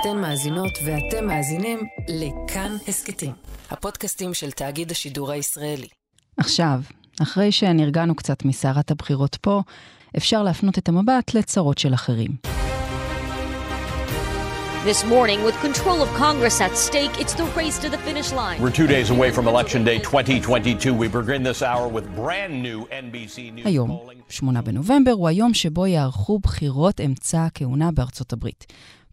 אתן מאזינות ואתם מאזינים לכאן הסכתים, הפודקאסטים של תאגיד השידור הישראלי. עכשיו, אחרי שנרגענו קצת מסערת הבחירות פה, אפשר להפנות את המבט לצרות של אחרים. This morning, with control of Congress at stake, it's the race to the finish line. We're two days away from Election Day 2022. We begin this hour with brand new NBC News היום, polling. 8 בנובמבר, הוא היום שבו יערכו בחירות אמצע הכהונה בארצות הברית.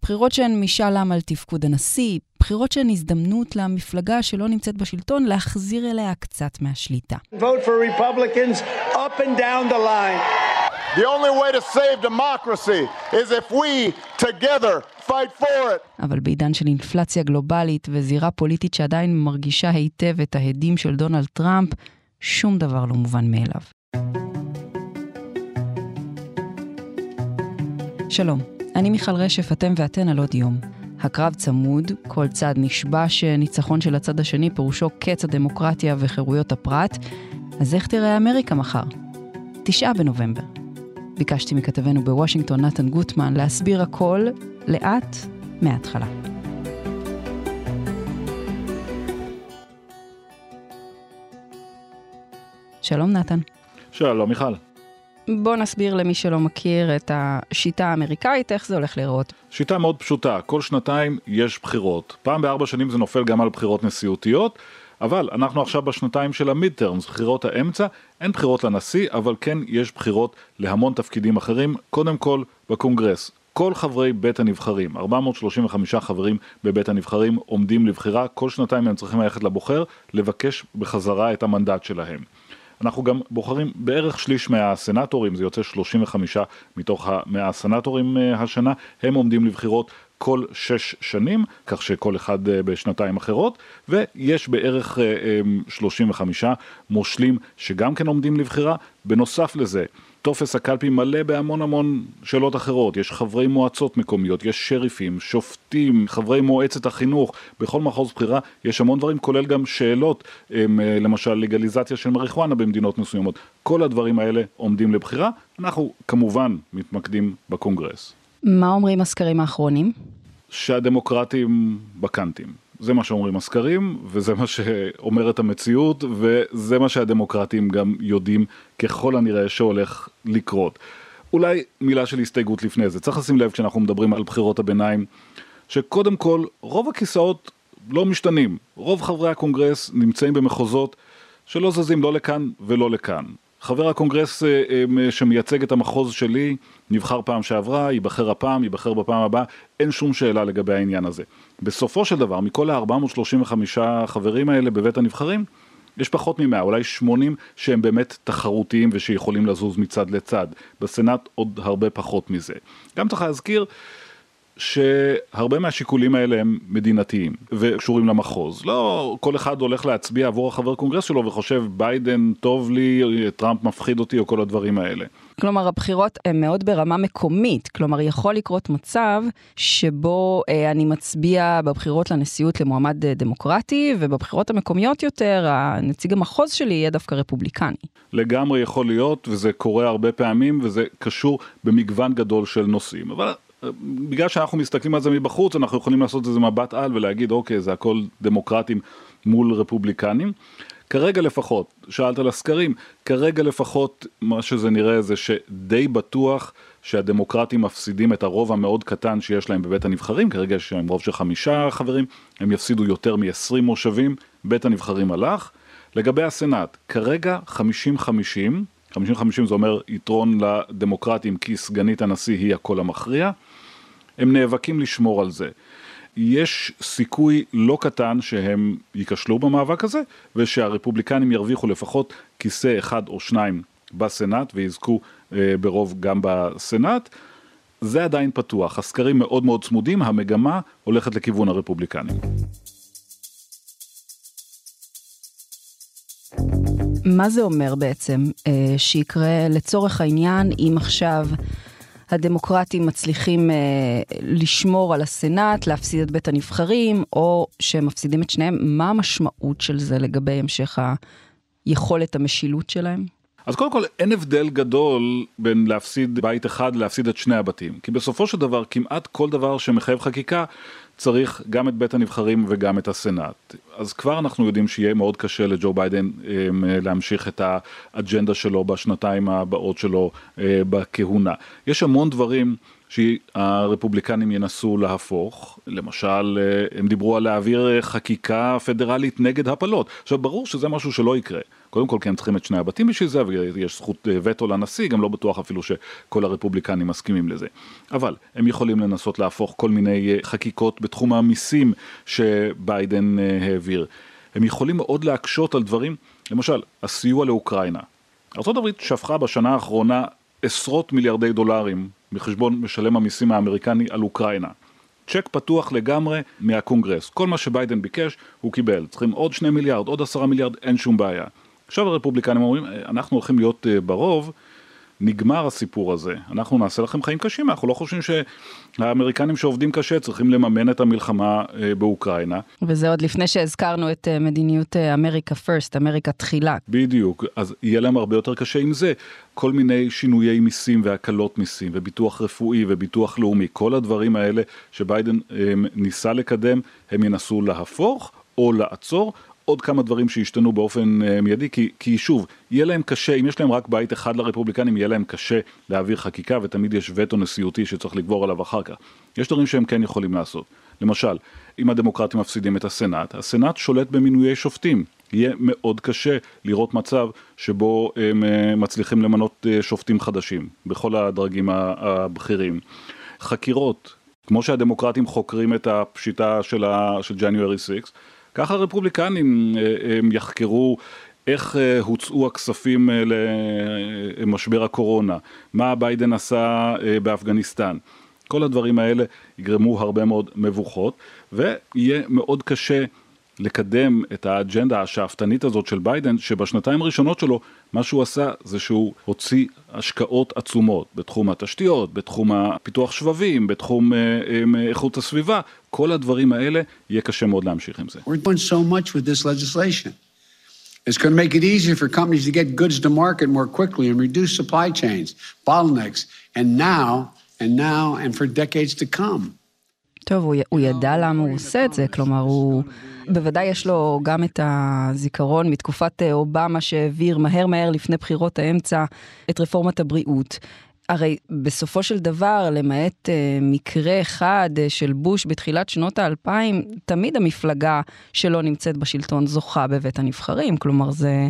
בחירות שהן משאל עם על תפקוד הנשיא, בחירות שהן הזדמנות למפלגה שלא נמצאת בשלטון להחזיר אליה קצת מהשליטה. Vote for Republicans up and down the line. The only way to save democracy is if we together fight for it. אבל בעידן של אינפלציה גלובלית וזירה פוליטית שעדיין מרגישה היטב את ההדים של דונלד טראמפ, שום דבר לא מובן מאליו. שלום, אני מיכל רשף, אתם ואתן על עוד יום. הקרב צמוד, כל צד נשבע שניצחון של הצד השני פירושו קץ הדמוקרטיה וחירויות הפרט, אז איך תראה אמריקה מחר? תשעה בנובמבר. ביקשתי מכתבנו בוושינגטון, נתן גוטמן, להסביר הכל לאט מההתחלה. שלום נתן. שלום מיכל. בוא נסביר למי שלא מכיר את השיטה האמריקאית, איך זה הולך להיראות. שיטה מאוד פשוטה, כל שנתיים יש בחירות. פעם בארבע שנים זה נופל גם על בחירות נשיאותיות, אבל אנחנו עכשיו בשנתיים של המיד טרמס, בחירות האמצע, אין בחירות לנשיא, אבל כן יש בחירות להמון תפקידים אחרים, קודם כל בקונגרס. כל חברי בית הנבחרים, 435 חברים בבית הנבחרים עומדים לבחירה, כל שנתיים הם צריכים ללכת לבוחר, לבקש בחזרה את המנדט שלהם. אנחנו גם בוחרים בערך שליש מהסנטורים, זה יוצא 35 מתוך המאה הסנטורים אה, השנה, הם עומדים לבחירות כל שש שנים, כך שכל אחד אה, בשנתיים אחרות, ויש בערך אה, אה, 35 מושלים שגם כן עומדים לבחירה. בנוסף לזה, טופס הקלפי מלא בהמון המון שאלות אחרות, יש חברי מועצות מקומיות, יש שריפים, שופטים, חברי מועצת החינוך, בכל מחוז בחירה יש המון דברים, כולל גם שאלות, אה, למשל לגליזציה של מריחואנה במדינות מסוימות, כל הדברים האלה עומדים לבחירה, אנחנו כמובן מתמקדים בקונגרס. מה אומרים הסקרים האחרונים? שהדמוקרטים בקנטים. זה מה שאומרים הסקרים, וזה מה שאומרת המציאות, וזה מה שהדמוקרטים גם יודעים ככל הנראה שהולך לקרות. אולי מילה של הסתייגות לפני זה, צריך לשים לב כשאנחנו מדברים על בחירות הביניים, שקודם כל רוב הכיסאות לא משתנים, רוב חברי הקונגרס נמצאים במחוזות שלא זזים לא לכאן ולא לכאן. חבר הקונגרס אה, אה, שמייצג את המחוז שלי נבחר פעם שעברה, ייבחר הפעם, ייבחר בפעם הבאה, אין שום שאלה לגבי העניין הזה. בסופו של דבר, מכל ה-435 חברים האלה בבית הנבחרים, יש פחות מ-100, אולי 80 שהם באמת תחרותיים ושיכולים לזוז מצד לצד. בסנאט עוד הרבה פחות מזה. גם צריך להזכיר שהרבה מהשיקולים האלה הם מדינתיים וקשורים למחוז. לא כל אחד הולך להצביע עבור החבר קונגרס שלו וחושב ביידן טוב לי, טראמפ מפחיד אותי או כל הדברים האלה. כלומר, הבחירות הן מאוד ברמה מקומית. כלומר, יכול לקרות מצב שבו אה, אני מצביע בבחירות לנשיאות למועמד אה, דמוקרטי, ובבחירות המקומיות יותר, הנציג המחוז שלי יהיה דווקא רפובליקני. לגמרי יכול להיות, וזה קורה הרבה פעמים, וזה קשור במגוון גדול של נושאים. אבל בגלל שאנחנו מסתכלים על זה מבחוץ, אנחנו יכולים לעשות איזה מבט על ולהגיד, אוקיי, זה הכל דמוקרטים מול רפובליקנים. כרגע לפחות, שאלת על הסקרים, כרגע לפחות מה שזה נראה זה שדי בטוח שהדמוקרטים מפסידים את הרוב המאוד קטן שיש להם בבית הנבחרים, כרגע יש להם רוב של חמישה חברים, הם יפסידו יותר מ-20 מושבים, בית הנבחרים הלך. לגבי הסנאט, כרגע 50-50, 50-50 זה אומר יתרון לדמוקרטים כי סגנית הנשיא היא הקול המכריע, הם נאבקים לשמור על זה. יש סיכוי לא קטן שהם ייכשלו במאבק הזה ושהרפובליקנים ירוויחו לפחות כיסא אחד או שניים בסנאט ויזכו אה, ברוב גם בסנאט. זה עדיין פתוח, הסקרים מאוד מאוד צמודים, המגמה הולכת לכיוון הרפובליקנים. מה זה אומר בעצם אה, שיקרה לצורך העניין אם עכשיו הדמוקרטים מצליחים אה, לשמור על הסנאט, להפסיד את בית הנבחרים, או שהם מפסידים את שניהם, מה המשמעות של זה לגבי המשך היכולת המשילות שלהם? אז קודם כל אין הבדל גדול בין להפסיד בית אחד להפסיד את שני הבתים, כי בסופו של דבר כמעט כל דבר שמחייב חקיקה צריך גם את בית הנבחרים וגם את הסנאט. אז כבר אנחנו יודעים שיהיה מאוד קשה לג'ו ביידן להמשיך את האג'נדה שלו בשנתיים הבאות שלו אה, בכהונה. יש המון דברים שהרפובליקנים ינסו להפוך, למשל אה, הם דיברו על להעביר אה, חקיקה פדרלית נגד הפלות. עכשיו ברור שזה משהו שלא יקרה. קודם כל כי הם צריכים את שני הבתים בשביל זה ויש זכות אה, וטו לנשיא, גם לא בטוח אפילו שכל הרפובליקנים מסכימים לזה. אבל הם יכולים לנסות להפוך כל מיני חקיקות בתחום המיסים שביידן העביר. הם יכולים מאוד להקשות על דברים, למשל הסיוע לאוקראינה. ארה"ב שפכה בשנה האחרונה עשרות מיליארדי דולרים מחשבון משלם המיסים האמריקני על אוקראינה. צ'ק פתוח לגמרי מהקונגרס. כל מה שביידן ביקש הוא קיבל. צריכים עוד שני מיליארד, עוד עשרה מיליארד, אין שום בעיה. עכשיו הרפובליקנים אומרים, אנחנו הולכים להיות אה, ברוב, נגמר הסיפור הזה, אנחנו נעשה לכם חיים קשים, אנחנו לא חושבים שהאמריקנים שעובדים קשה צריכים לממן את המלחמה אה, באוקראינה. וזה עוד לפני שהזכרנו את אה, מדיניות אמריקה פרסט, אמריקה תחילה. בדיוק, אז יהיה להם הרבה יותר קשה עם זה. כל מיני שינויי מיסים והקלות מיסים וביטוח רפואי וביטוח לאומי, כל הדברים האלה שביידן ניסה לקדם, הם ינסו להפוך או לעצור עוד כמה דברים שישתנו באופן uh, מיידי, כי, כי שוב, יהיה להם קשה, אם יש להם רק בית אחד לרפובליקנים, יהיה להם קשה להעביר חקיקה, ותמיד יש וטו נשיאותי שצריך לגבור עליו אחר כך. יש דברים שהם כן יכולים לעשות. למשל, אם הדמוקרטים מפסידים את הסנאט, הסנאט שולט במינויי שופטים. יהיה מאוד קשה לראות מצב שבו הם uh, מצליחים למנות uh, שופטים חדשים, בכל הדרגים הבכירים. חקירות, כמו שהדמוקרטים חוקרים את הפשיטה של, ה, של January 6, ככה הרפובליקנים אה, הם יחקרו איך אה, הוצאו הכספים אה, למשבר הקורונה, מה ביידן עשה באפגניסטן. כל הדברים האלה יגרמו הרבה מאוד מבוכות ויהיה מאוד קשה לקדם את האג'נדה השאפתנית הזאת של ביידן, שבשנתיים הראשונות שלו, מה שהוא עשה זה שהוא הוציא השקעות עצומות בתחום התשתיות, בתחום הפיתוח שבבים, בתחום אה, אה, איכות הסביבה, כל הדברים האלה, יהיה קשה מאוד להמשיך עם זה. It's going to make it easier for companies to get goods to market more quickly and reduce supply chains, bottlenecks, and now, and now, and for decades to come. טוב, הוא, הוא ידע למה הוא עושה את זה, כלומר, הוא... בוודאי יש לו גם את הזיכרון מתקופת אה, אובמה שהעביר מהר מהר לפני בחירות האמצע את רפורמת הבריאות. הרי בסופו של דבר, למעט uh, מקרה אחד uh, של בוש בתחילת שנות האלפיים, תמיד המפלגה שלא נמצאת בשלטון זוכה בבית הנבחרים. כלומר, זה...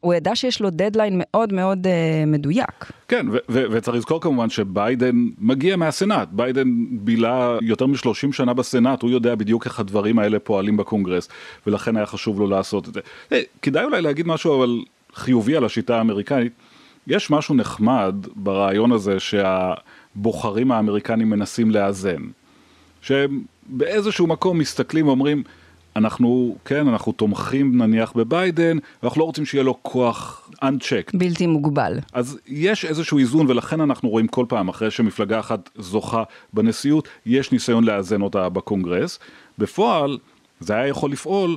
הוא ידע שיש לו דדליין מאוד מאוד אה, מדויק. כן, וצריך לזכור כמובן שביידן מגיע מהסנאט. ביידן בילה יותר מ-30 שנה בסנאט, הוא יודע בדיוק איך הדברים האלה פועלים בקונגרס, ולכן היה חשוב לו לעשות את זה. היי, כדאי אולי להגיד משהו אבל חיובי על השיטה האמריקנית. יש משהו נחמד ברעיון הזה שהבוחרים האמריקנים מנסים לאזן. שהם באיזשהו מקום מסתכלים ואומרים, אנחנו, כן, אנחנו תומכים נניח בביידן, ואנחנו לא רוצים שיהיה לו כוח unchecked. בלתי מוגבל. אז יש איזשהו איזון, ולכן אנחנו רואים כל פעם, אחרי שמפלגה אחת זוכה בנשיאות, יש ניסיון לאזן אותה בקונגרס. בפועל, זה היה יכול לפעול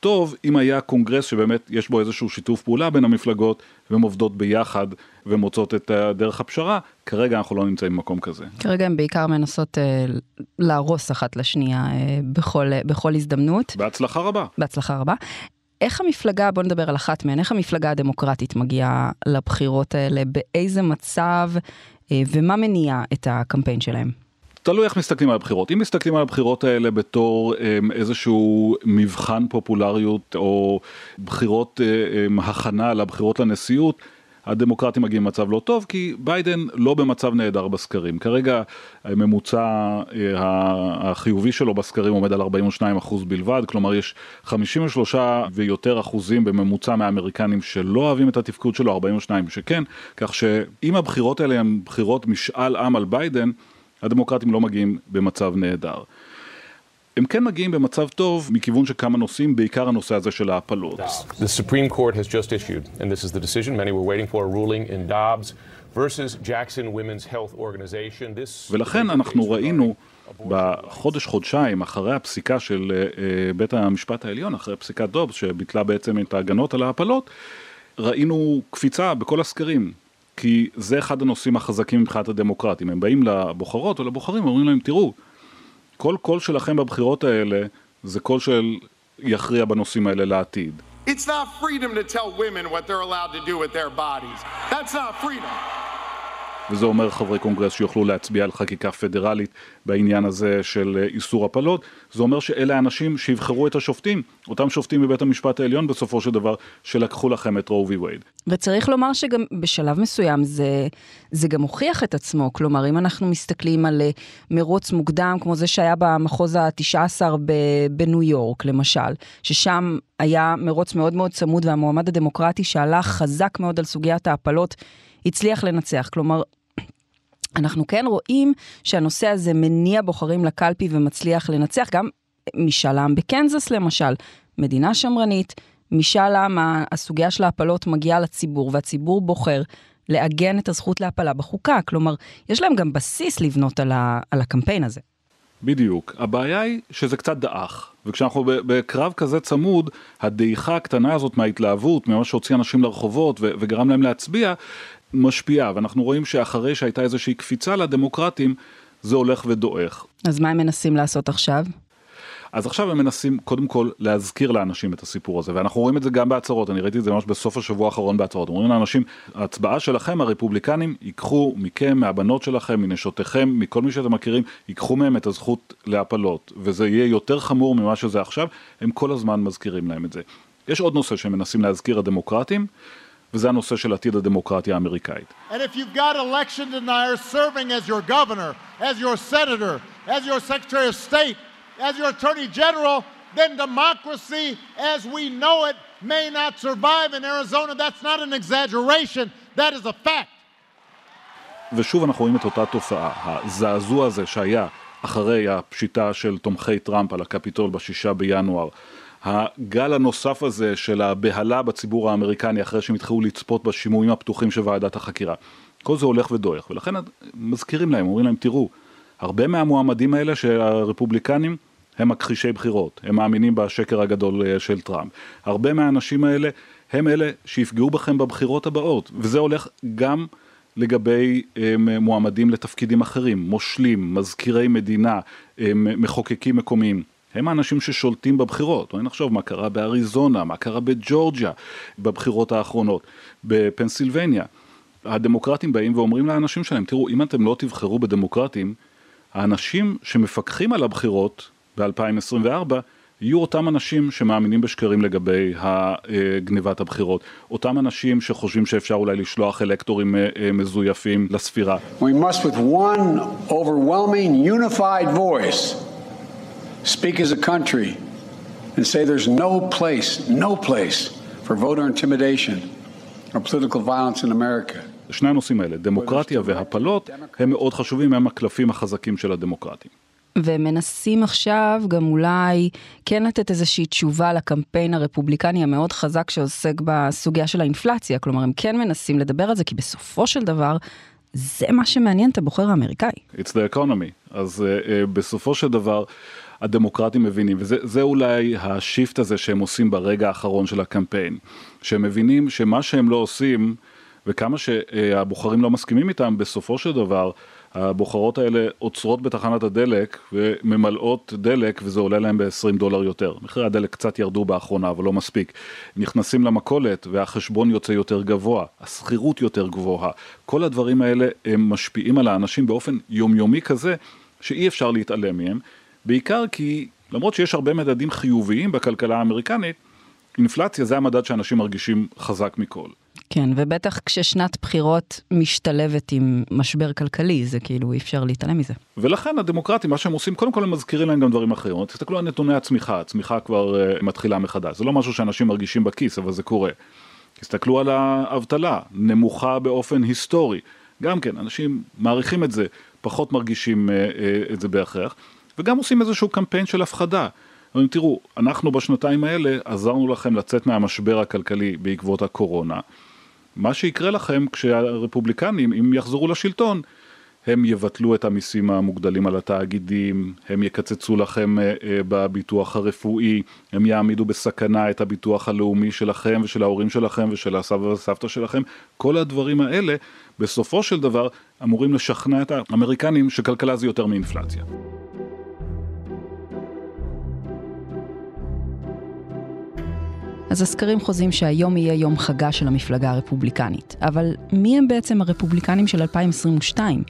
טוב אם היה קונגרס שבאמת יש בו איזשהו שיתוף פעולה בין המפלגות והן עובדות ביחד ומוצאות את דרך הפשרה, כרגע אנחנו לא נמצאים במקום כזה. כרגע הן בעיקר מנסות אה, להרוס אחת לשנייה אה, בכל, אה, בכל הזדמנות. בהצלחה רבה. בהצלחה רבה. איך המפלגה, בוא נדבר על אחת מהן, איך המפלגה הדמוקרטית מגיעה לבחירות האלה, באיזה מצב אה, ומה מניע את הקמפיין שלהם? תלוי איך מסתכלים על הבחירות. אם מסתכלים על הבחירות האלה בתור אמ, איזשהו מבחן פופולריות או בחירות אמ, הכנה לבחירות לנשיאות, הדמוקרטים מגיעים במצב לא טוב כי ביידן לא במצב נהדר בסקרים. כרגע הממוצע אה, החיובי שלו בסקרים עומד על 42% בלבד, כלומר יש 53 ויותר אחוזים בממוצע מהאמריקנים שלא אוהבים את התפקוד שלו, 42 שכן, כך שאם הבחירות האלה הן בחירות משאל עם על ביידן, הדמוקרטים לא מגיעים במצב נהדר. הם כן מגיעים במצב טוב מכיוון שכמה נושאים, בעיקר הנושא הזה של ההפלות. The Supreme Court has just issued, and this is the decision many were waiting for, a ruling in Dobbs versus Jackson Women's Health Organization. This... ולכן אנחנו ראינו בחודש-חודשיים אחרי הפסיקה של uh, בית המשפט העליון, אחרי פסיקת דובס שביטלה בעצם את ההגנות על ההפלות, ראינו קפיצה בכל הסקרים, כי זה אחד הנושאים החזקים מבחינת הדמוקרטים. הם באים לבוחרות או לבוחרים ואומרים להם, תראו, כל קול שלכם בבחירות האלה זה קול של יכריע בנושאים האלה לעתיד. It's not freedom to tell women what they're allowed to do with their bodies. That's not freedom. וזה אומר חברי קונגרס שיוכלו להצביע על חקיקה פדרלית בעניין הזה של איסור הפלות, זה אומר שאלה האנשים שיבחרו את השופטים, אותם שופטים בבית המשפט העליון בסופו של דבר, שלקחו לכם את רו וי וייד. וצריך לומר שגם בשלב מסוים זה, זה גם הוכיח את עצמו, כלומר אם אנחנו מסתכלים על אה, מרוץ מוקדם כמו זה שהיה במחוז ה-19 בניו יורק למשל, ששם היה מרוץ מאוד מאוד צמוד והמועמד הדמוקרטי שהלך חזק מאוד על סוגיית ההפלות, הצליח לנצח. כלומר, אנחנו כן רואים שהנושא הזה מניע בוחרים לקלפי ומצליח לנצח, גם משאל העם בקנזס למשל, מדינה שמרנית, משאל העם, הסוגיה של ההפלות מגיעה לציבור, והציבור בוחר לעגן את הזכות להפלה בחוקה, כלומר, יש להם גם בסיס לבנות על, ה, על הקמפיין הזה. בדיוק. הבעיה היא שזה קצת דעך, וכשאנחנו בקרב כזה צמוד, הדעיכה הקטנה הזאת מההתלהבות, ממה שהוציא אנשים לרחובות וגרם להם להצביע, משפיעה, ואנחנו רואים שאחרי שהייתה איזושהי קפיצה לדמוקרטים, זה הולך ודועך. אז מה הם מנסים לעשות עכשיו? אז עכשיו הם מנסים קודם כל להזכיר לאנשים את הסיפור הזה ואנחנו רואים את זה גם בהצהרות אני ראיתי את זה ממש בסוף השבוע האחרון בהצהרות אומרים לאנשים ההצבעה שלכם הרפובליקנים ייקחו מכם מהבנות שלכם מנשותיכם מכל מי שאתם מכירים ייקחו מהם את הזכות להפלות וזה יהיה יותר חמור ממה שזה עכשיו הם כל הזמן מזכירים להם את זה. יש עוד נושא שהם מנסים להזכיר הדמוקרטים וזה הנושא של עתיד הדמוקרטיה האמריקאית. And if you've got election deniers serving as your governor, as your senator, as your secretary of state, as your attorney general, then democracy as we know it may not survive in Arizona. That's not an exaggeration, that is a fact. ושוב אנחנו רואים את אותה תופעה, הזעזוע הזה שהיה אחרי הפשיטה של תומכי טראמפ על הקפיטול בשישה בינואר, הגל הנוסף הזה של הבהלה בציבור האמריקני אחרי שהם התחילו לצפות בשימועים הפתוחים של ועדת החקירה. כל זה הולך ודועך, ולכן מזכירים להם, אומרים להם, תראו, הרבה מהמועמדים האלה של הרפובליקנים הם מכחישי בחירות, הם מאמינים בשקר הגדול אה, של טראמפ. הרבה מהאנשים האלה הם אלה שיפגעו בכם בבחירות הבאות, וזה הולך גם לגבי הם, אה, מועמדים לתפקידים אחרים, מושלים, מזכירי מדינה, הם, מחוקקים מקומיים. הם האנשים ששולטים בבחירות, בואי נחשוב מה קרה באריזונה, מה קרה בג'ורג'יה בבחירות האחרונות, בפנסילבניה. הדמוקרטים באים ואומרים לאנשים שלהם, תראו, אם אתם לא תבחרו בדמוקרטים, האנשים שמפקחים על הבחירות ב-2024 יהיו אותם אנשים שמאמינים בשקרים לגבי גניבת הבחירות, אותם אנשים שחושבים שאפשר אולי לשלוח אלקטורים אה, אה, מזויפים לספירה. We must with one overwhelming unified voice speak as a country and say there's no place, no place for voter intimidation or political violence in America. שני הנושאים האלה, דמוקרטיה והפלות, הם מאוד חשובים, הם הקלפים החזקים של הדמוקרטים. ומנסים עכשיו גם אולי כן לתת איזושהי תשובה לקמפיין הרפובליקני המאוד חזק שעוסק בסוגיה של האינפלציה, כלומר הם כן מנסים לדבר על זה, כי בסופו של דבר זה מה שמעניין את הבוחר האמריקאי. It's the economy, אז uh, uh, בסופו של דבר הדמוקרטים מבינים, וזה אולי השיפט הזה שהם עושים ברגע האחרון של הקמפיין, שהם מבינים שמה שהם לא עושים, וכמה שהבוחרים לא מסכימים איתם, בסופו של דבר הבוחרות האלה עוצרות בתחנת הדלק וממלאות דלק וזה עולה להם ב-20 דולר יותר. מחירי הדלק קצת ירדו באחרונה אבל לא מספיק. נכנסים למכולת והחשבון יוצא יותר גבוה, השכירות יותר גבוהה. כל הדברים האלה הם משפיעים על האנשים באופן יומיומי כזה שאי אפשר להתעלם מהם. בעיקר כי למרות שיש הרבה מדדים חיוביים בכלכלה האמריקנית, אינפלציה זה המדד שאנשים מרגישים חזק מכל. כן, ובטח כששנת בחירות משתלבת עם משבר כלכלי, זה כאילו אי אפשר להתעלם מזה. ולכן הדמוקרטים, מה שהם עושים, קודם כל הם מזכירים להם גם דברים אחרים. תסתכלו על נתוני הצמיחה, הצמיחה כבר uh, מתחילה מחדש. זה לא משהו שאנשים מרגישים בכיס, אבל זה קורה. תסתכלו על האבטלה, נמוכה באופן היסטורי. גם כן, אנשים מעריכים את זה, פחות מרגישים uh, uh, את זה בהכרח. וגם עושים איזשהו קמפיין של הפחדה. אומרים, תראו, אנחנו בשנתיים האלה עזרנו לכם לצאת מהמשבר הכלכלי בעקבות הקורונה. מה שיקרה לכם כשהרפובליקנים, אם יחזרו לשלטון, הם יבטלו את המיסים המוגדלים על התאגידים, הם יקצצו לכם אה, אה, בביטוח הרפואי, הם יעמידו בסכנה את הביטוח הלאומי שלכם ושל ההורים שלכם ושל הסבא והסבתא שלכם, כל הדברים האלה בסופו של דבר אמורים לשכנע את האמריקנים שכלכלה זה יותר מאינפלציה. אז הסקרים חוזים שהיום יהיה יום חגה של המפלגה הרפובליקנית. אבל מי הם בעצם הרפובליקנים של 2022?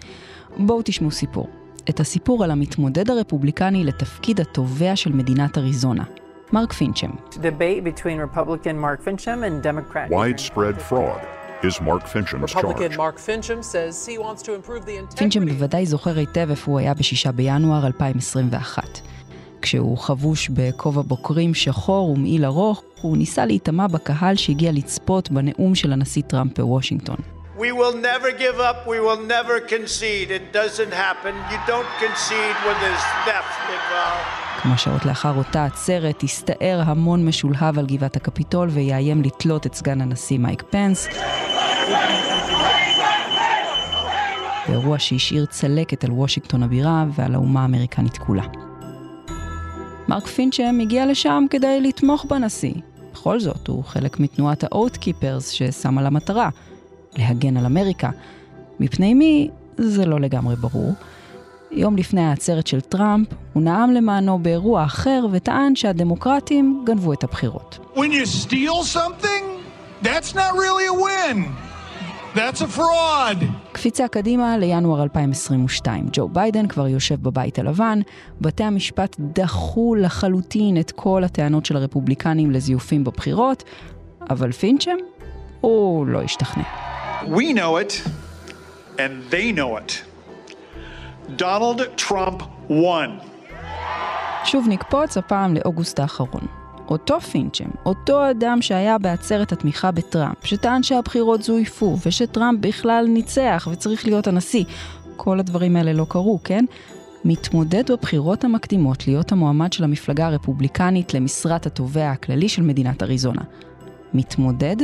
בואו תשמעו סיפור. את הסיפור על המתמודד הרפובליקני לתפקיד התובע של מדינת אריזונה, מרק פינצ'ם. Widespread fraud. is Mark Fincham's Republican charge. Mark Fincham says he wants to improve the integrity. פינצ'ם בוודאי זוכר היטב איפה הוא היה בשישה בינואר 2021. כשהוא חבוש בכובע בוקרים שחור ומעיל ארוך, הוא ניסה להיטמע בקהל שהגיע לצפות בנאום של הנשיא טראמפ בוושינגטון. We will never give up. We will never concede. It doesn't happen. You don't concede when there's theft involved. כמה שעות לאחר אותה עצרת, הסתער המון משולהב על גבעת הקפיטול ויאיים לתלות את סגן הנשיא מייק פנס. באירוע שהשאיר צלקת על וושינגטון הבירה ועל האומה האמריקנית כולה. מרק פינצ'ם הגיע לשם כדי לתמוך בנשיא. בכל זאת, הוא חלק מתנועת ה-Oath Keepers ששמה לה מטרה, להגן על אמריקה. מפני מי, זה לא לגמרי ברור. יום לפני העצרת של טראמפ, הוא נאם למענו באירוע אחר וטען שהדמוקרטים גנבו את הבחירות. When you steal something, that's not really a win. That's a fraud. קפיצה קדימה לינואר 2022. ג'ו ביידן כבר יושב בבית הלבן, בתי המשפט דחו לחלוטין את כל הטענות של הרפובליקנים לזיופים בבחירות, אבל פינצ'ם, הוא לא השתכנע. We know it, and they know it. Donald Trump won. שוב נקפוץ, הפעם לאוגוסט האחרון. אותו פינצ'ם, אותו אדם שהיה בעצרת התמיכה בטראמפ, שטען שהבחירות זויפו, ושטראמפ בכלל ניצח וצריך להיות הנשיא, כל הדברים האלה לא קרו, כן? מתמודד בבחירות המקדימות להיות המועמד של המפלגה הרפובליקנית למשרת התובע הכללי של מדינת אריזונה. מתמודד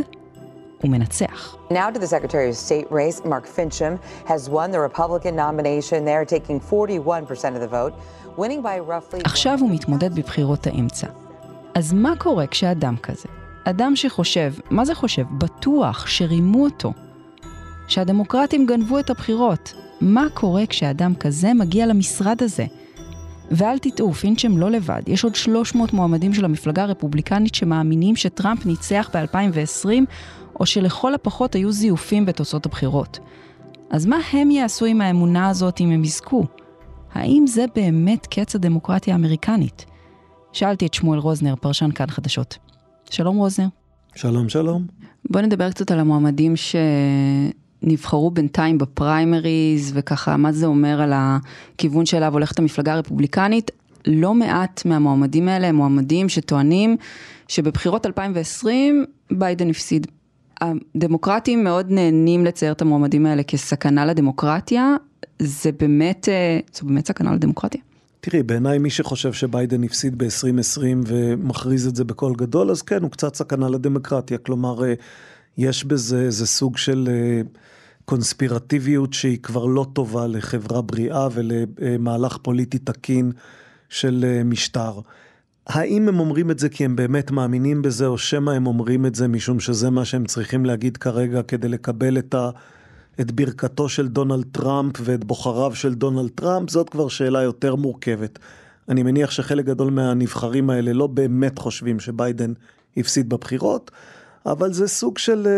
ומנצח. Now to the Secretary of State race. Mark Fincham has won the Republican nomination there, taking 41% of the vote, winning by roughly... עכשיו הוא מתמודד בבחירות האמצע. אז מה קורה כשאדם כזה, אדם שחושב, מה זה חושב? בטוח שרימו אותו, שהדמוקרטים גנבו את הבחירות. מה קורה כשאדם כזה מגיע למשרד הזה? ואל תטעו, פינצ'ם לא לבד, יש עוד 300 מועמדים של המפלגה הרפובליקנית שמאמינים שטראמפ ניצח ב-2020, או שלכל הפחות היו זיופים בתוצאות הבחירות. אז מה הם יעשו עם האמונה הזאת אם הם יזכו? האם זה באמת קץ הדמוקרטיה האמריקנית? שאלתי את שמואל רוזנר, פרשן כאן חדשות. שלום רוזנר. שלום, שלום. בוא נדבר קצת על המועמדים שנבחרו בינתיים בפריימריז, וככה מה זה אומר על הכיוון שאליו הולכת המפלגה הרפובליקנית. לא מעט מהמועמדים האלה הם מועמדים שטוענים שבבחירות 2020 ביידן הפסיד. הדמוקרטים מאוד נהנים לצייר את המועמדים האלה כסכנה לדמוקרטיה, זה באמת, זו באמת סכנה לדמוקרטיה. תראי, בעיניי מי שחושב שביידן הפסיד ב-2020 ומכריז את זה בקול גדול, אז כן, הוא קצת סכנה לדמוקרטיה. כלומר, יש בזה איזה סוג של קונספירטיביות שהיא כבר לא טובה לחברה בריאה ולמהלך פוליטי תקין של משטר. האם הם אומרים את זה כי הם באמת מאמינים בזה, או שמא הם אומרים את זה משום שזה מה שהם צריכים להגיד כרגע כדי לקבל את ה... את ברכתו של דונלד טראמפ ואת בוחריו של דונלד טראמפ, זאת כבר שאלה יותר מורכבת. אני מניח שחלק גדול מהנבחרים האלה לא באמת חושבים שביידן הפסיד בבחירות, אבל זה סוג של...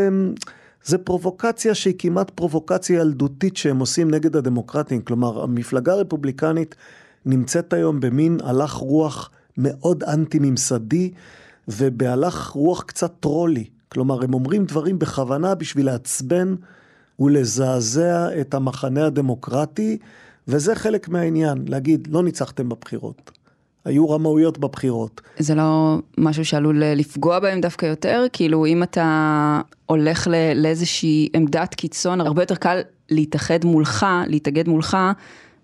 זה פרובוקציה שהיא כמעט פרובוקציה ילדותית שהם עושים נגד הדמוקרטים. כלומר, המפלגה הרפובליקנית נמצאת היום במין הלך רוח מאוד אנטי-ממסדי ובהלך רוח קצת טרולי. כלומר, הם אומרים דברים בכוונה בשביל לעצבן ולזעזע את המחנה הדמוקרטי, וזה חלק מהעניין, להגיד, לא ניצחתם בבחירות. היו רמאויות בבחירות. זה לא משהו שעלול לפגוע בהם דווקא יותר? כאילו, אם אתה הולך לאיזושהי עמדת קיצון, הרבה יותר קל להתאחד מולך, להתאגד מולך,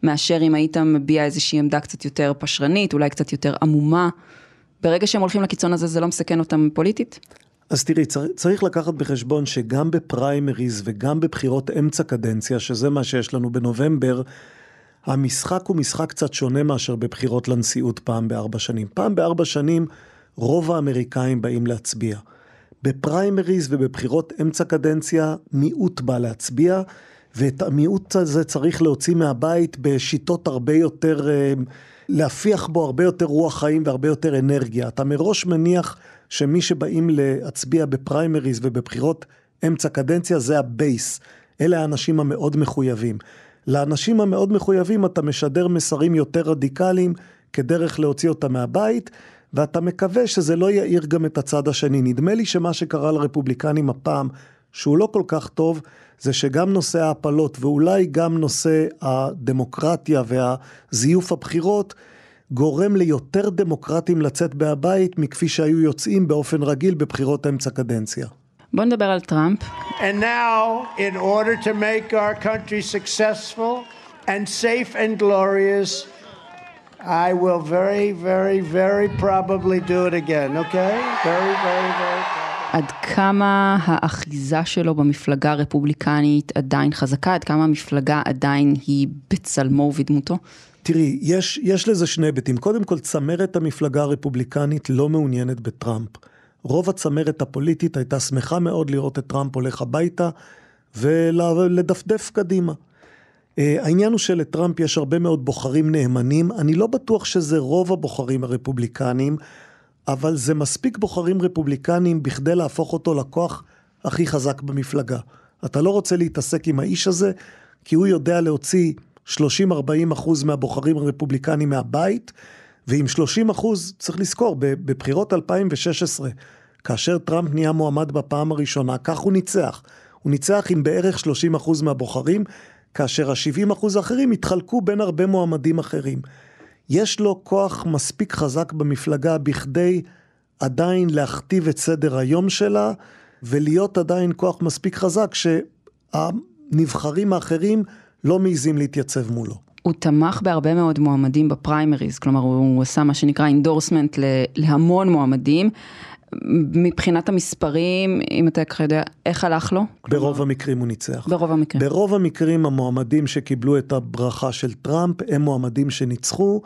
מאשר אם היית מביע איזושהי עמדה קצת יותר פשרנית, אולי קצת יותר עמומה. ברגע שהם הולכים לקיצון הזה, זה לא מסכן אותם פוליטית? אז תראי, צריך, לקחת בחשבון שגם בפריימריז וגם בבחירות אמצע קדנציה, שזה מה שיש לנו בנובמבר, המשחק הוא משחק קצת שונה מאשר בבחירות לנשיאות פעם בארבע שנים. פעם בארבע שנים רוב האמריקאים באים להצביע. בפריימריז ובבחירות אמצע קדנציה מיעוט בא להצביע, ואת המיעוט הזה צריך להוציא מהבית בשיטות הרבה יותר, אה, להפיח בו הרבה יותר רוח חיים והרבה יותר אנרגיה. אתה מראש מניח שמי שבאים להצביע בפריימריז ובבחירות אמצע קדנציה זה ה base. אלה האנשים המאוד מחויבים. לאנשים המאוד מחויבים אתה משדר מסרים יותר רדיקליים כדרך להוציא אותם מהבית, ואתה מקווה שזה לא יאיר גם את הצד השני. נדמה לי שמה שקרה לרפובליקנים הפעם, שהוא לא כל כך טוב, זה שגם נושא ההפלות ואולי גם נושא הדמוקרטיה והזיוף הבחירות, גורם ליותר דמוקרטים לצאת מהבית מכפי שהיו יוצאים באופן רגיל בבחירות אמצע קדנציה. בוא נדבר על טראמפ. And now, in order to make our country successful and safe and glorious, I will very, very, very probably do it again, okay? Very, very, very עד כמה האחיזה שלו במפלגה הרפובליקנית עדיין חזקה? עד כמה המפלגה עדיין היא בצלמו ובדמותו? תראי, יש, יש לזה שני היבטים. קודם כל, צמרת המפלגה הרפובליקנית לא מעוניינת בטראמפ. רוב הצמרת הפוליטית הייתה שמחה מאוד לראות את טראמפ הולך הביתה ולדפדף קדימה. Uh, העניין הוא שלטראמפ יש הרבה מאוד בוחרים נאמנים, אני לא בטוח שזה רוב הבוחרים הרפובליקנים, אבל זה מספיק בוחרים רפובליקנים בכדי להפוך אותו לכוח הכי חזק במפלגה. אתה לא רוצה להתעסק עם האיש הזה, כי הוא יודע להוציא 30-40 אחוז מהבוחרים הרפובליקנים מהבית, ועם 30 אחוז, צריך לזכור, בבחירות 2016, כאשר טראמפ נהיה מועמד בפעם הראשונה, כך הוא ניצח. הוא ניצח עם בערך 30 אחוז מהבוחרים, כאשר ה-70 אחוז האחרים התחלקו בין הרבה מועמדים אחרים. יש לו כוח מספיק חזק במפלגה בכדי עדיין להכתיב את סדר היום שלה, ולהיות עדיין כוח מספיק חזק שהנבחרים האחרים לא מעיזים להתייצב מולו. הוא תמך בהרבה מאוד מועמדים בפריימריז, כלומר הוא עשה מה שנקרא endorsement להמון מועמדים. מבחינת המספרים, אם אתה ככה יודע, איך הלך לו? ברוב כלומר, המקרים הוא ניצח. ברוב המקרים. ברוב המקרים המועמדים שקיבלו את הברכה של טראמפ הם מועמדים שניצחו.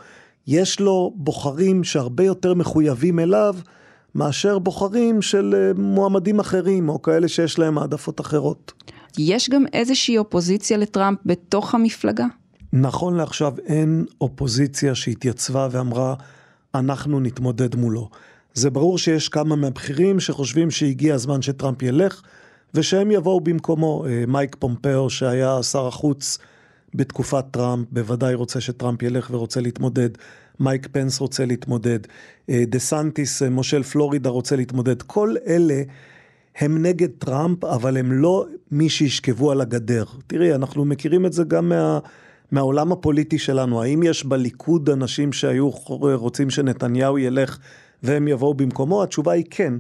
יש לו בוחרים שהרבה יותר מחויבים אליו מאשר בוחרים של אה, מועמדים אחרים או כאלה שיש להם העדפות אחרות. יש גם איזושהי אופוזיציה לטראמפ בתוך המפלגה? נכון לעכשיו אין אופוזיציה שהתייצבה ואמרה, אנחנו נתמודד מולו. זה ברור שיש כמה מהבכירים שחושבים שהגיע הזמן שטראמפ ילך, ושהם יבואו במקומו. אה, מייק פומפאו, שהיה שר החוץ בתקופת טראמפ, בוודאי רוצה שטראמפ ילך ורוצה להתמודד. מייק פנס רוצה להתמודד. אה, דה סנטיס, אה, מושל פלורידה רוצה להתמודד. כל אלה הם נגד טראמפ, אבל הם לא מי שישכבו על הגדר. תראי, אנחנו מכירים את זה גם מה... מהעולם הפוליטי שלנו, האם יש בליכוד אנשים שהיו רוצים שנתניהו ילך והם יבואו במקומו? התשובה היא כן,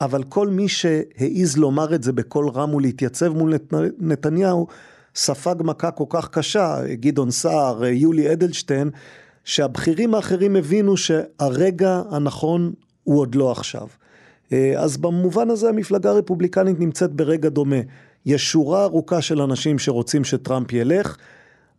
אבל כל מי שהעז לומר את זה בקול רם ולהתייצב מול נת... נתניהו, ספג מכה כל כך קשה, גדעון סער, יולי אדלשטיין, שהבכירים האחרים הבינו שהרגע הנכון הוא עוד לא עכשיו. אז במובן הזה המפלגה הרפובליקנית נמצאת ברגע דומה. יש שורה ארוכה של אנשים שרוצים שטראמפ ילך,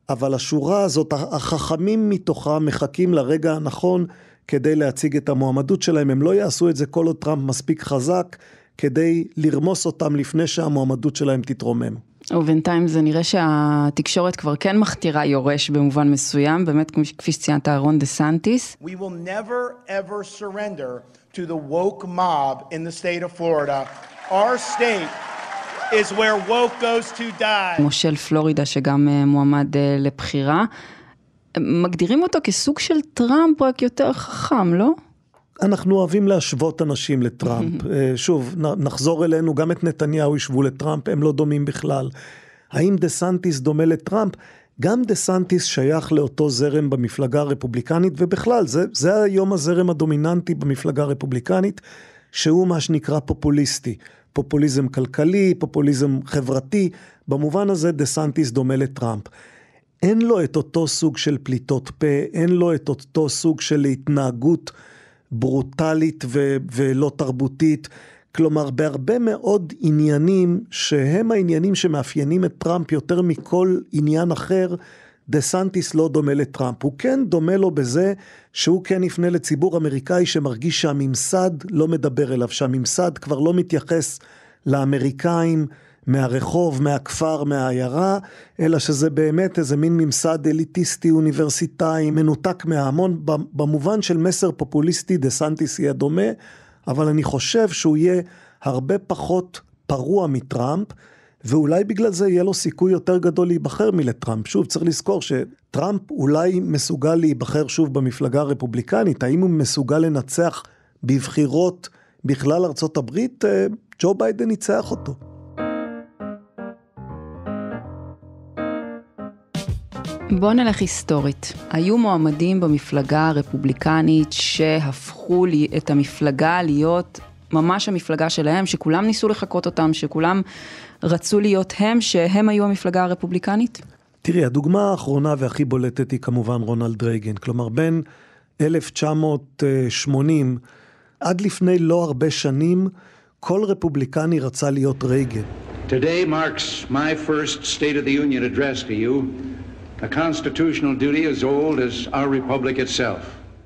אבל השורה הזאת, החכמים מתוכה מחכים לרגע הנכון כדי להציג את המועמדות שלהם, הם לא יעשו את זה כל עוד טראמפ מספיק חזק כדי לרמוס אותם לפני שהמועמדות שלהם תתרומם. ובינתיים זה נראה שהתקשורת כבר כן מכתירה יורש במובן מסוים, באמת כפי שציינת אהרון דה סנטיס. We will never ever surrender to the woke mob in the state of Florida. Our state is where woke goes to die. מושל פלורידה שגם אה, מועמד אה, לבחירה. מגדירים אותו כסוג של טראמפ רק יותר חכם, לא? אנחנו אוהבים להשוות אנשים לטראמפ. אה, שוב, נחזור אלינו, גם את נתניהו השוו לטראמפ, הם לא דומים בכלל. האם דה סנטיס דומה לטראמפ? גם דה סנטיס שייך לאותו זרם במפלגה הרפובליקנית, ובכלל, זה, זה היום הזרם הדומיננטי במפלגה הרפובליקנית, שהוא מה שנקרא פופוליסטי. פופוליזם כלכלי, פופוליזם חברתי, במובן הזה דה סנטיס דומה לטראמפ. אין לו את אותו סוג של פליטות פה, אין לו את אותו סוג של התנהגות ברוטלית ו- ולא תרבותית. כלומר, בהרבה מאוד עניינים שהם העניינים שמאפיינים את טראמפ יותר מכל עניין אחר, דה סנטיס לא דומה לטראמפ. הוא כן דומה לו בזה שהוא כן יפנה לציבור אמריקאי שמרגיש שהממסד לא מדבר אליו, שהממסד כבר לא מתייחס לאמריקאים מהרחוב, מהכפר, מהעיירה, אלא שזה באמת איזה מין ממסד אליטיסטי, אוניברסיטאי, מנותק מההמון. במובן של מסר פופוליסטי, דה סנטיס יהיה דומה, אבל אני חושב שהוא יהיה הרבה פחות פרוע מטראמפ. ואולי בגלל זה יהיה לו סיכוי יותר גדול להיבחר מלטראמפ. שוב, צריך לזכור שטראמפ אולי מסוגל להיבחר שוב במפלגה הרפובליקנית, האם הוא מסוגל לנצח בבחירות בכלל ארצות הברית? אה, ג'ו ביידן ניצח אותו. בוא נלך היסטורית. היו מועמדים במפלגה הרפובליקנית שהפכו לי את המפלגה להיות ממש המפלגה שלהם, שכולם ניסו לחקות אותם, שכולם רצו להיות הם, שהם היו המפלגה הרפובליקנית? תראי, הדוגמה האחרונה והכי בולטת היא כמובן רונלד רייגן. כלומר, בין 1980 עד לפני לא הרבה שנים, כל רפובליקני רצה להיות רייגן. Today marks my first State of the Union address to you,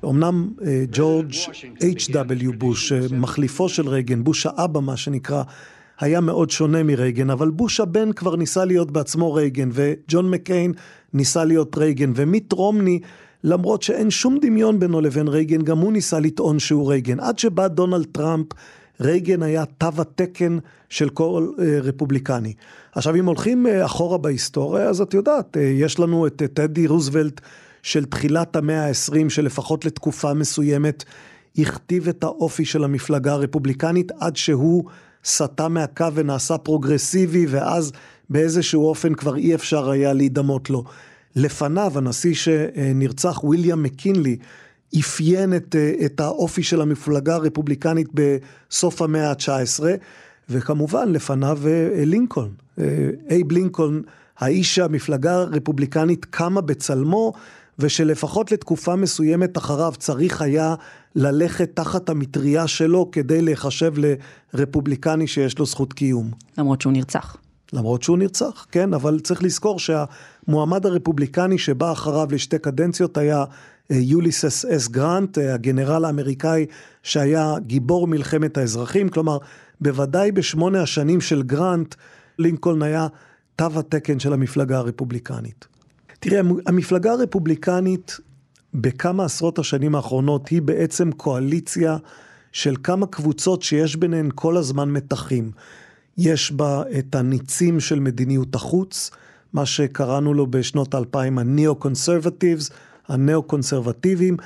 אמנם אה, ג'ורג' H.W. בוש, אה, מחליפו של רייגן, בוש האבא מה שנקרא, היה מאוד שונה מרייגן, אבל בוש הבן כבר ניסה להיות בעצמו רייגן, וג'ון מקיין ניסה להיות רייגן, ומיט רומני, למרות שאין שום דמיון בינו לבין רייגן, גם הוא ניסה לטעון שהוא רייגן. עד שבא דונלד טראמפ, רייגן היה תו התקן של כל אה, רפובליקני. עכשיו, אם הולכים אה, אחורה בהיסטוריה, אז את יודעת, אה, יש לנו את טדי רוזוולט של תחילת המאה ה-20, שלפחות לתקופה מסוימת הכתיב את האופי של המפלגה הרפובליקנית, עד שהוא סטה מהקו ונעשה פרוגרסיבי, ואז באיזשהו אופן כבר אי אפשר היה להידמות לו. לפניו, הנשיא שנרצח, ויליאם מקינלי, אפיין את, את האופי של המפלגה הרפובליקנית בסוף המאה ה-19, וכמובן לפניו אה, לינקולן. אה, אייב לינקולן, האיש שהמפלגה הרפובליקנית קמה בצלמו, ושלפחות לתקופה מסוימת אחריו צריך היה ללכת תחת המטריה שלו כדי להיחשב לרפובליקני שיש לו זכות קיום. למרות שהוא נרצח. למרות שהוא נרצח, כן, אבל צריך לזכור שהמועמד הרפובליקני שבא אחריו לשתי קדנציות היה יוליסס אס גרנט, אה, הגנרל האמריקאי שהיה גיבור מלחמת האזרחים, כלומר, בוודאי בשמונה השנים של גרנט, לינקולן היה תו התקן של המפלגה הרפובליקנית. תראה, המפלגה הרפובליקנית בכמה עשרות השנים האחרונות היא בעצם קואליציה של כמה קבוצות שיש ביניהן כל הזמן מתחים. יש בה את הניצים של מדיניות החוץ, מה שקראנו לו בשנות האלפיים הניאו-קונסרבטיבס, הנאו-קונסרבטיביים.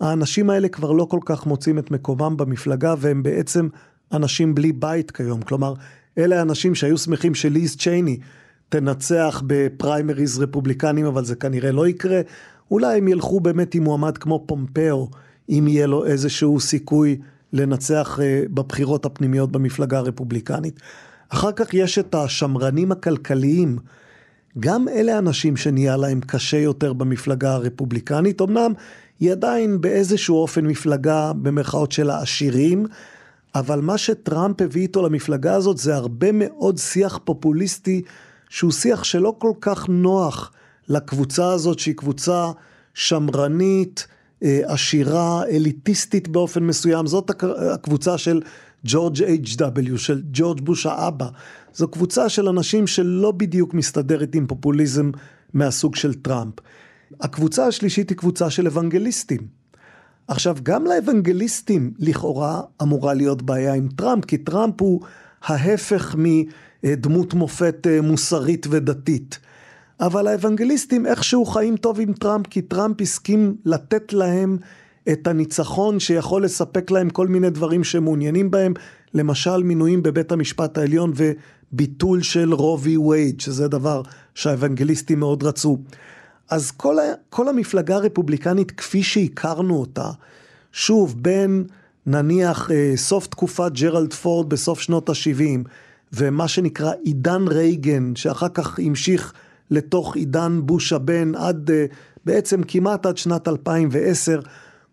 האנשים האלה כבר לא כל כך מוצאים את מקומם במפלגה והם בעצם אנשים בלי בית כיום. כלומר, אלה האנשים שהיו שמחים שליז צ'ייני תנצח בפריימריז רפובליקנים, אבל זה כנראה לא יקרה. אולי הם ילכו באמת עם מועמד כמו פומפאו, אם יהיה לו איזשהו סיכוי לנצח אה, בבחירות הפנימיות במפלגה הרפובליקנית. אחר כך יש את השמרנים הכלכליים. גם אלה אנשים שנהיה להם קשה יותר במפלגה הרפובליקנית. אמנם היא עדיין באיזשהו אופן מפלגה במרכאות של העשירים, אבל מה שטראמפ הביא איתו למפלגה הזאת זה הרבה מאוד שיח פופוליסטי שהוא שיח שלא כל כך נוח לקבוצה הזאת שהיא קבוצה שמרנית, אה, עשירה, אליטיסטית באופן מסוים. זאת הקבוצה של ג'ורג' H.W, של ג'ורג' בוש האבא. זו קבוצה של אנשים שלא בדיוק מסתדרת עם פופוליזם מהסוג של טראמפ. הקבוצה השלישית היא קבוצה של אוונגליסטים. עכשיו, גם לאוונגליסטים לכאורה אמורה להיות בעיה עם טראמפ, כי טראמפ הוא ההפך מדמות מופת אה, מוסרית ודתית. אבל האוונגליסטים איכשהו חיים טוב עם טראמפ, כי טראמפ הסכים לתת להם את הניצחון שיכול לספק להם כל מיני דברים שהם מעוניינים בהם, למשל מינויים בבית המשפט העליון וביטול של רובי וייד, שזה דבר שהאוונגליסטים מאוד רצו. אז כל, ה, כל המפלגה הרפובליקנית כפי שהכרנו אותה, שוב, בין נניח אה, סוף תקופת ג'רלד פורד בסוף שנות ה-70, ומה שנקרא עידן רייגן, שאחר כך המשיך לתוך עידן בוש הבן עד, אה, בעצם כמעט עד שנת 2010,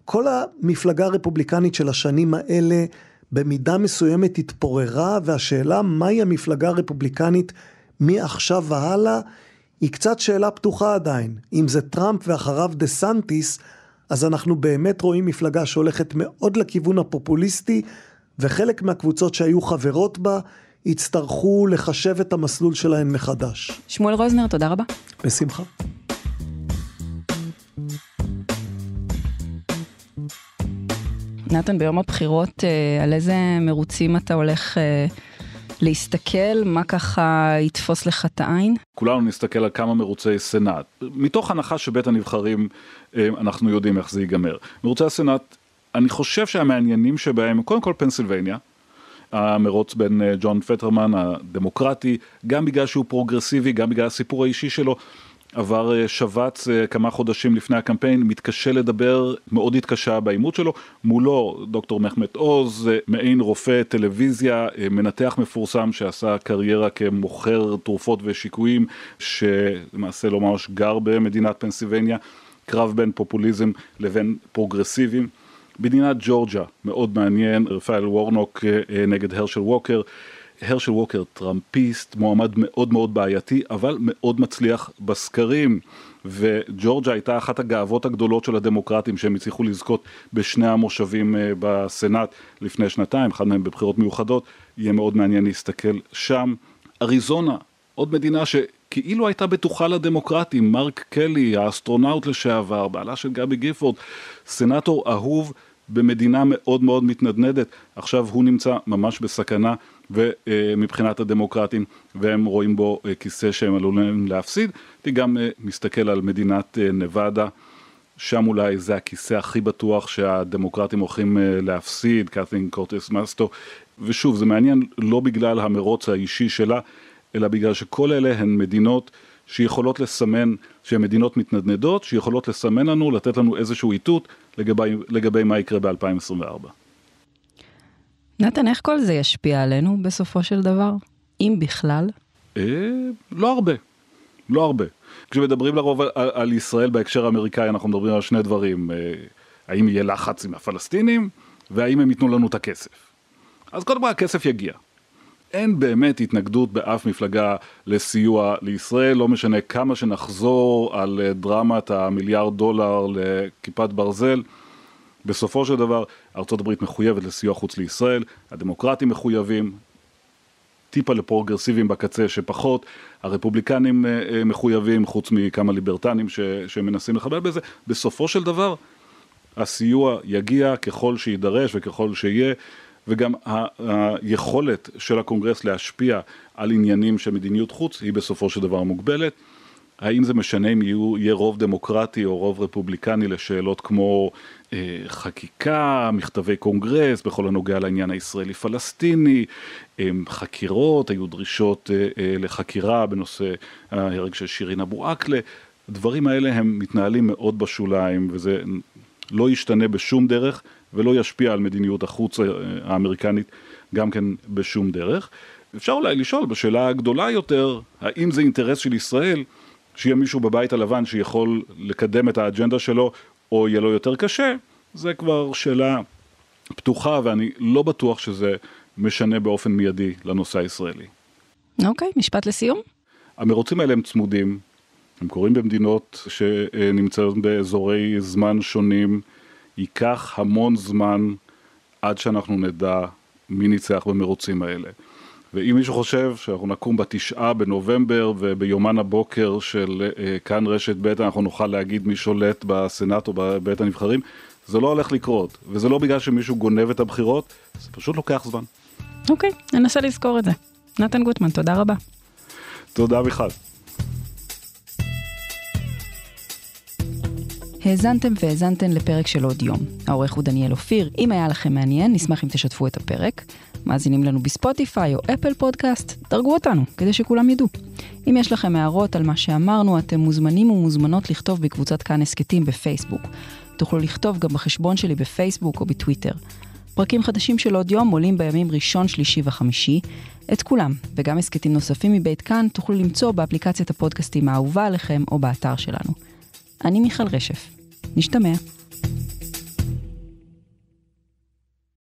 כל המפלגה הרפובליקנית של השנים האלה במידה מסוימת התפוררה, והשאלה מהי המפלגה הרפובליקנית מעכשיו והלאה, היא קצת שאלה פתוחה עדיין. אם זה טראמפ ואחריו דה סנטיס, אז אנחנו באמת רואים מפלגה שהולכת מאוד לכיוון הפופוליסטי, וחלק מהקבוצות שהיו חברות בה יצטרכו לחשב את המסלול שלהן מחדש. שמואל רוזנר, תודה רבה. בשמחה. נתן, ביום הבחירות, אה, על איזה מרוצים אתה הולך אה, להסתכל? מה ככה יתפוס לך את העין? כולנו נסתכל על כמה מרוצי סנאט. מתוך הנחה שבית הנבחרים, אה, אנחנו יודעים איך זה ייגמר. מרוצי הסנאט, אני חושב שהמעניינים שבהם, קודם כל פנסילבניה, המרוץ בין ג'ון פטרמן הדמוקרטי, גם בגלל שהוא פרוגרסיבי, גם בגלל הסיפור האישי שלו. עבר אה, שבץ אה, כמה חודשים לפני הקמפיין, מתקשה לדבר, מאוד התקשה בעימות שלו, מולו דוקטור מחמד עוז, אה, מעין רופא טלוויזיה, מנתח מפורסם שעשה קריירה כמוכר תרופות ושיקויים, שלמעשה לא ממש גר במדינת פנסילבניה, קרב בין פופוליזם לבין פרוגרסיבים. מדינת ג'ורג'ה, מאוד מעניין, רפאל וורנוק נגד הרשל ווקר. הרשל ווקר טראמפיסט, מועמד מאוד מאוד בעייתי, אבל מאוד מצליח בסקרים. וג'ורג'ה הייתה אחת הגאוות הגדולות של הדמוקרטים שהם הצליחו לזכות בשני המושבים אה, בסנאט לפני שנתיים, אחד מהם בבחירות מיוחדות, יהיה מאוד מעניין להסתכל שם. אריזונה, עוד מדינה שכאילו הייתה בטוחה לדמוקרטים, מרק קלי, האסטרונאוט לשעבר, בעלה של גבי גיפורד, סנאטור אהוב במדינה מאוד מאוד מתנדנדת, עכשיו הוא נמצא ממש בסכנה ומבחינת הדמוקרטים והם רואים בו אה, כיסא שהם עלולים להפסיד. אני גם אה, מסתכל על מדינת אה, נבדה, שם אולי זה הכיסא הכי בטוח שהדמוקרטים הולכים להפסיד, קת'ין קורטס מסטו, ושוב זה מעניין לא בגלל המרוץ האישי שלה, אלא בגלל שכל אלה הן מדינות שיכולות לסמן, שהן מדינות מתנדנדות, שיכולות לסמן לנו, לתת לנו איזשהו איתות לגבי, לגבי מה יקרה ב-2024. נתן, איך כל זה ישפיע עלינו בסופו של דבר? אם בכלל? אה, לא הרבה. לא הרבה. כשמדברים לרוב על, על ישראל בהקשר האמריקאי, אנחנו מדברים על שני דברים. אה, האם יהיה לחץ עם הפלסטינים, והאם הם ייתנו לנו את הכסף. אז קודם כל הכסף יגיע. אין באמת התנגדות באף מפלגה לסיוע לישראל, לא משנה כמה שנחזור על אה, דרמת המיליארד דולר לכיפת ברזל. בסופו של דבר ארה"ב מחויבת לסיוע חוץ לישראל, הדמוקרטים מחויבים, טיפה לפרוגרסיביים בקצה שפחות, הרפובליקנים אה, אה, מחויבים חוץ מכמה ליברטנים ש, שמנסים לחבל בזה, בסופו של דבר הסיוע יגיע ככל שיידרש וככל שיהיה וגם היכולת של הקונגרס להשפיע על עניינים של מדיניות חוץ היא בסופו של דבר מוגבלת. האם זה משנה אם יהיו, יהיה רוב דמוקרטי או רוב רפובליקני לשאלות כמו אה, חקיקה, מכתבי קונגרס בכל הנוגע לעניין הישראלי-פלסטיני, אה, חקירות, היו דרישות אה, אה, לחקירה בנושא ההרג של שירין אבו עקלה, הדברים האלה הם מתנהלים מאוד בשוליים וזה לא ישתנה בשום דרך ולא ישפיע על מדיניות החוץ אה, האמריקנית גם כן בשום דרך. אפשר אולי לשאול בשאלה הגדולה יותר, האם זה אינטרס של ישראל שיהיה מישהו בבית הלבן שיכול לקדם את האג'נדה שלו או יהיה לו יותר קשה, זה כבר שאלה פתוחה ואני לא בטוח שזה משנה באופן מיידי לנושא הישראלי. אוקיי, okay, משפט לסיום. המרוצים האלה הם צמודים, הם קורים במדינות שנמצאות באזורי זמן שונים, ייקח המון זמן עד שאנחנו נדע מי ניצח במרוצים האלה. ואם מישהו חושב שאנחנו נקום בתשעה בנובמבר וביומן הבוקר של אה, כאן רשת ב' אנחנו נוכל להגיד מי שולט בסנאט או בבית הנבחרים, זה לא הולך לקרות, וזה לא בגלל שמישהו גונב את הבחירות, זה פשוט לוקח זמן. אוקיי, ננסה לזכור את זה. נתן גוטמן, תודה רבה. תודה מיכל. האזנתם והאזנתן לפרק של עוד יום. העורך הוא דניאל אופיר. אם היה לכם מעניין, נשמח אם תשתפו את הפרק. מאזינים לנו בספוטיפיי או אפל פודקאסט, דרגו אותנו, כדי שכולם ידעו. אם יש לכם הערות על מה שאמרנו, אתם מוזמנים ומוזמנות לכתוב בקבוצת כאן הסכתים בפייסבוק. תוכלו לכתוב גם בחשבון שלי בפייסבוק או בטוויטר. פרקים חדשים של עוד יום עולים בימים ראשון, שלישי וחמישי. את כולם, וגם הסכתים נוספים מבית כאן, תוכלו למצוא באפליקציית הפודקאסטים האהובה עליכם או באתר שלנו. אני מיכל רשף. נשתמע.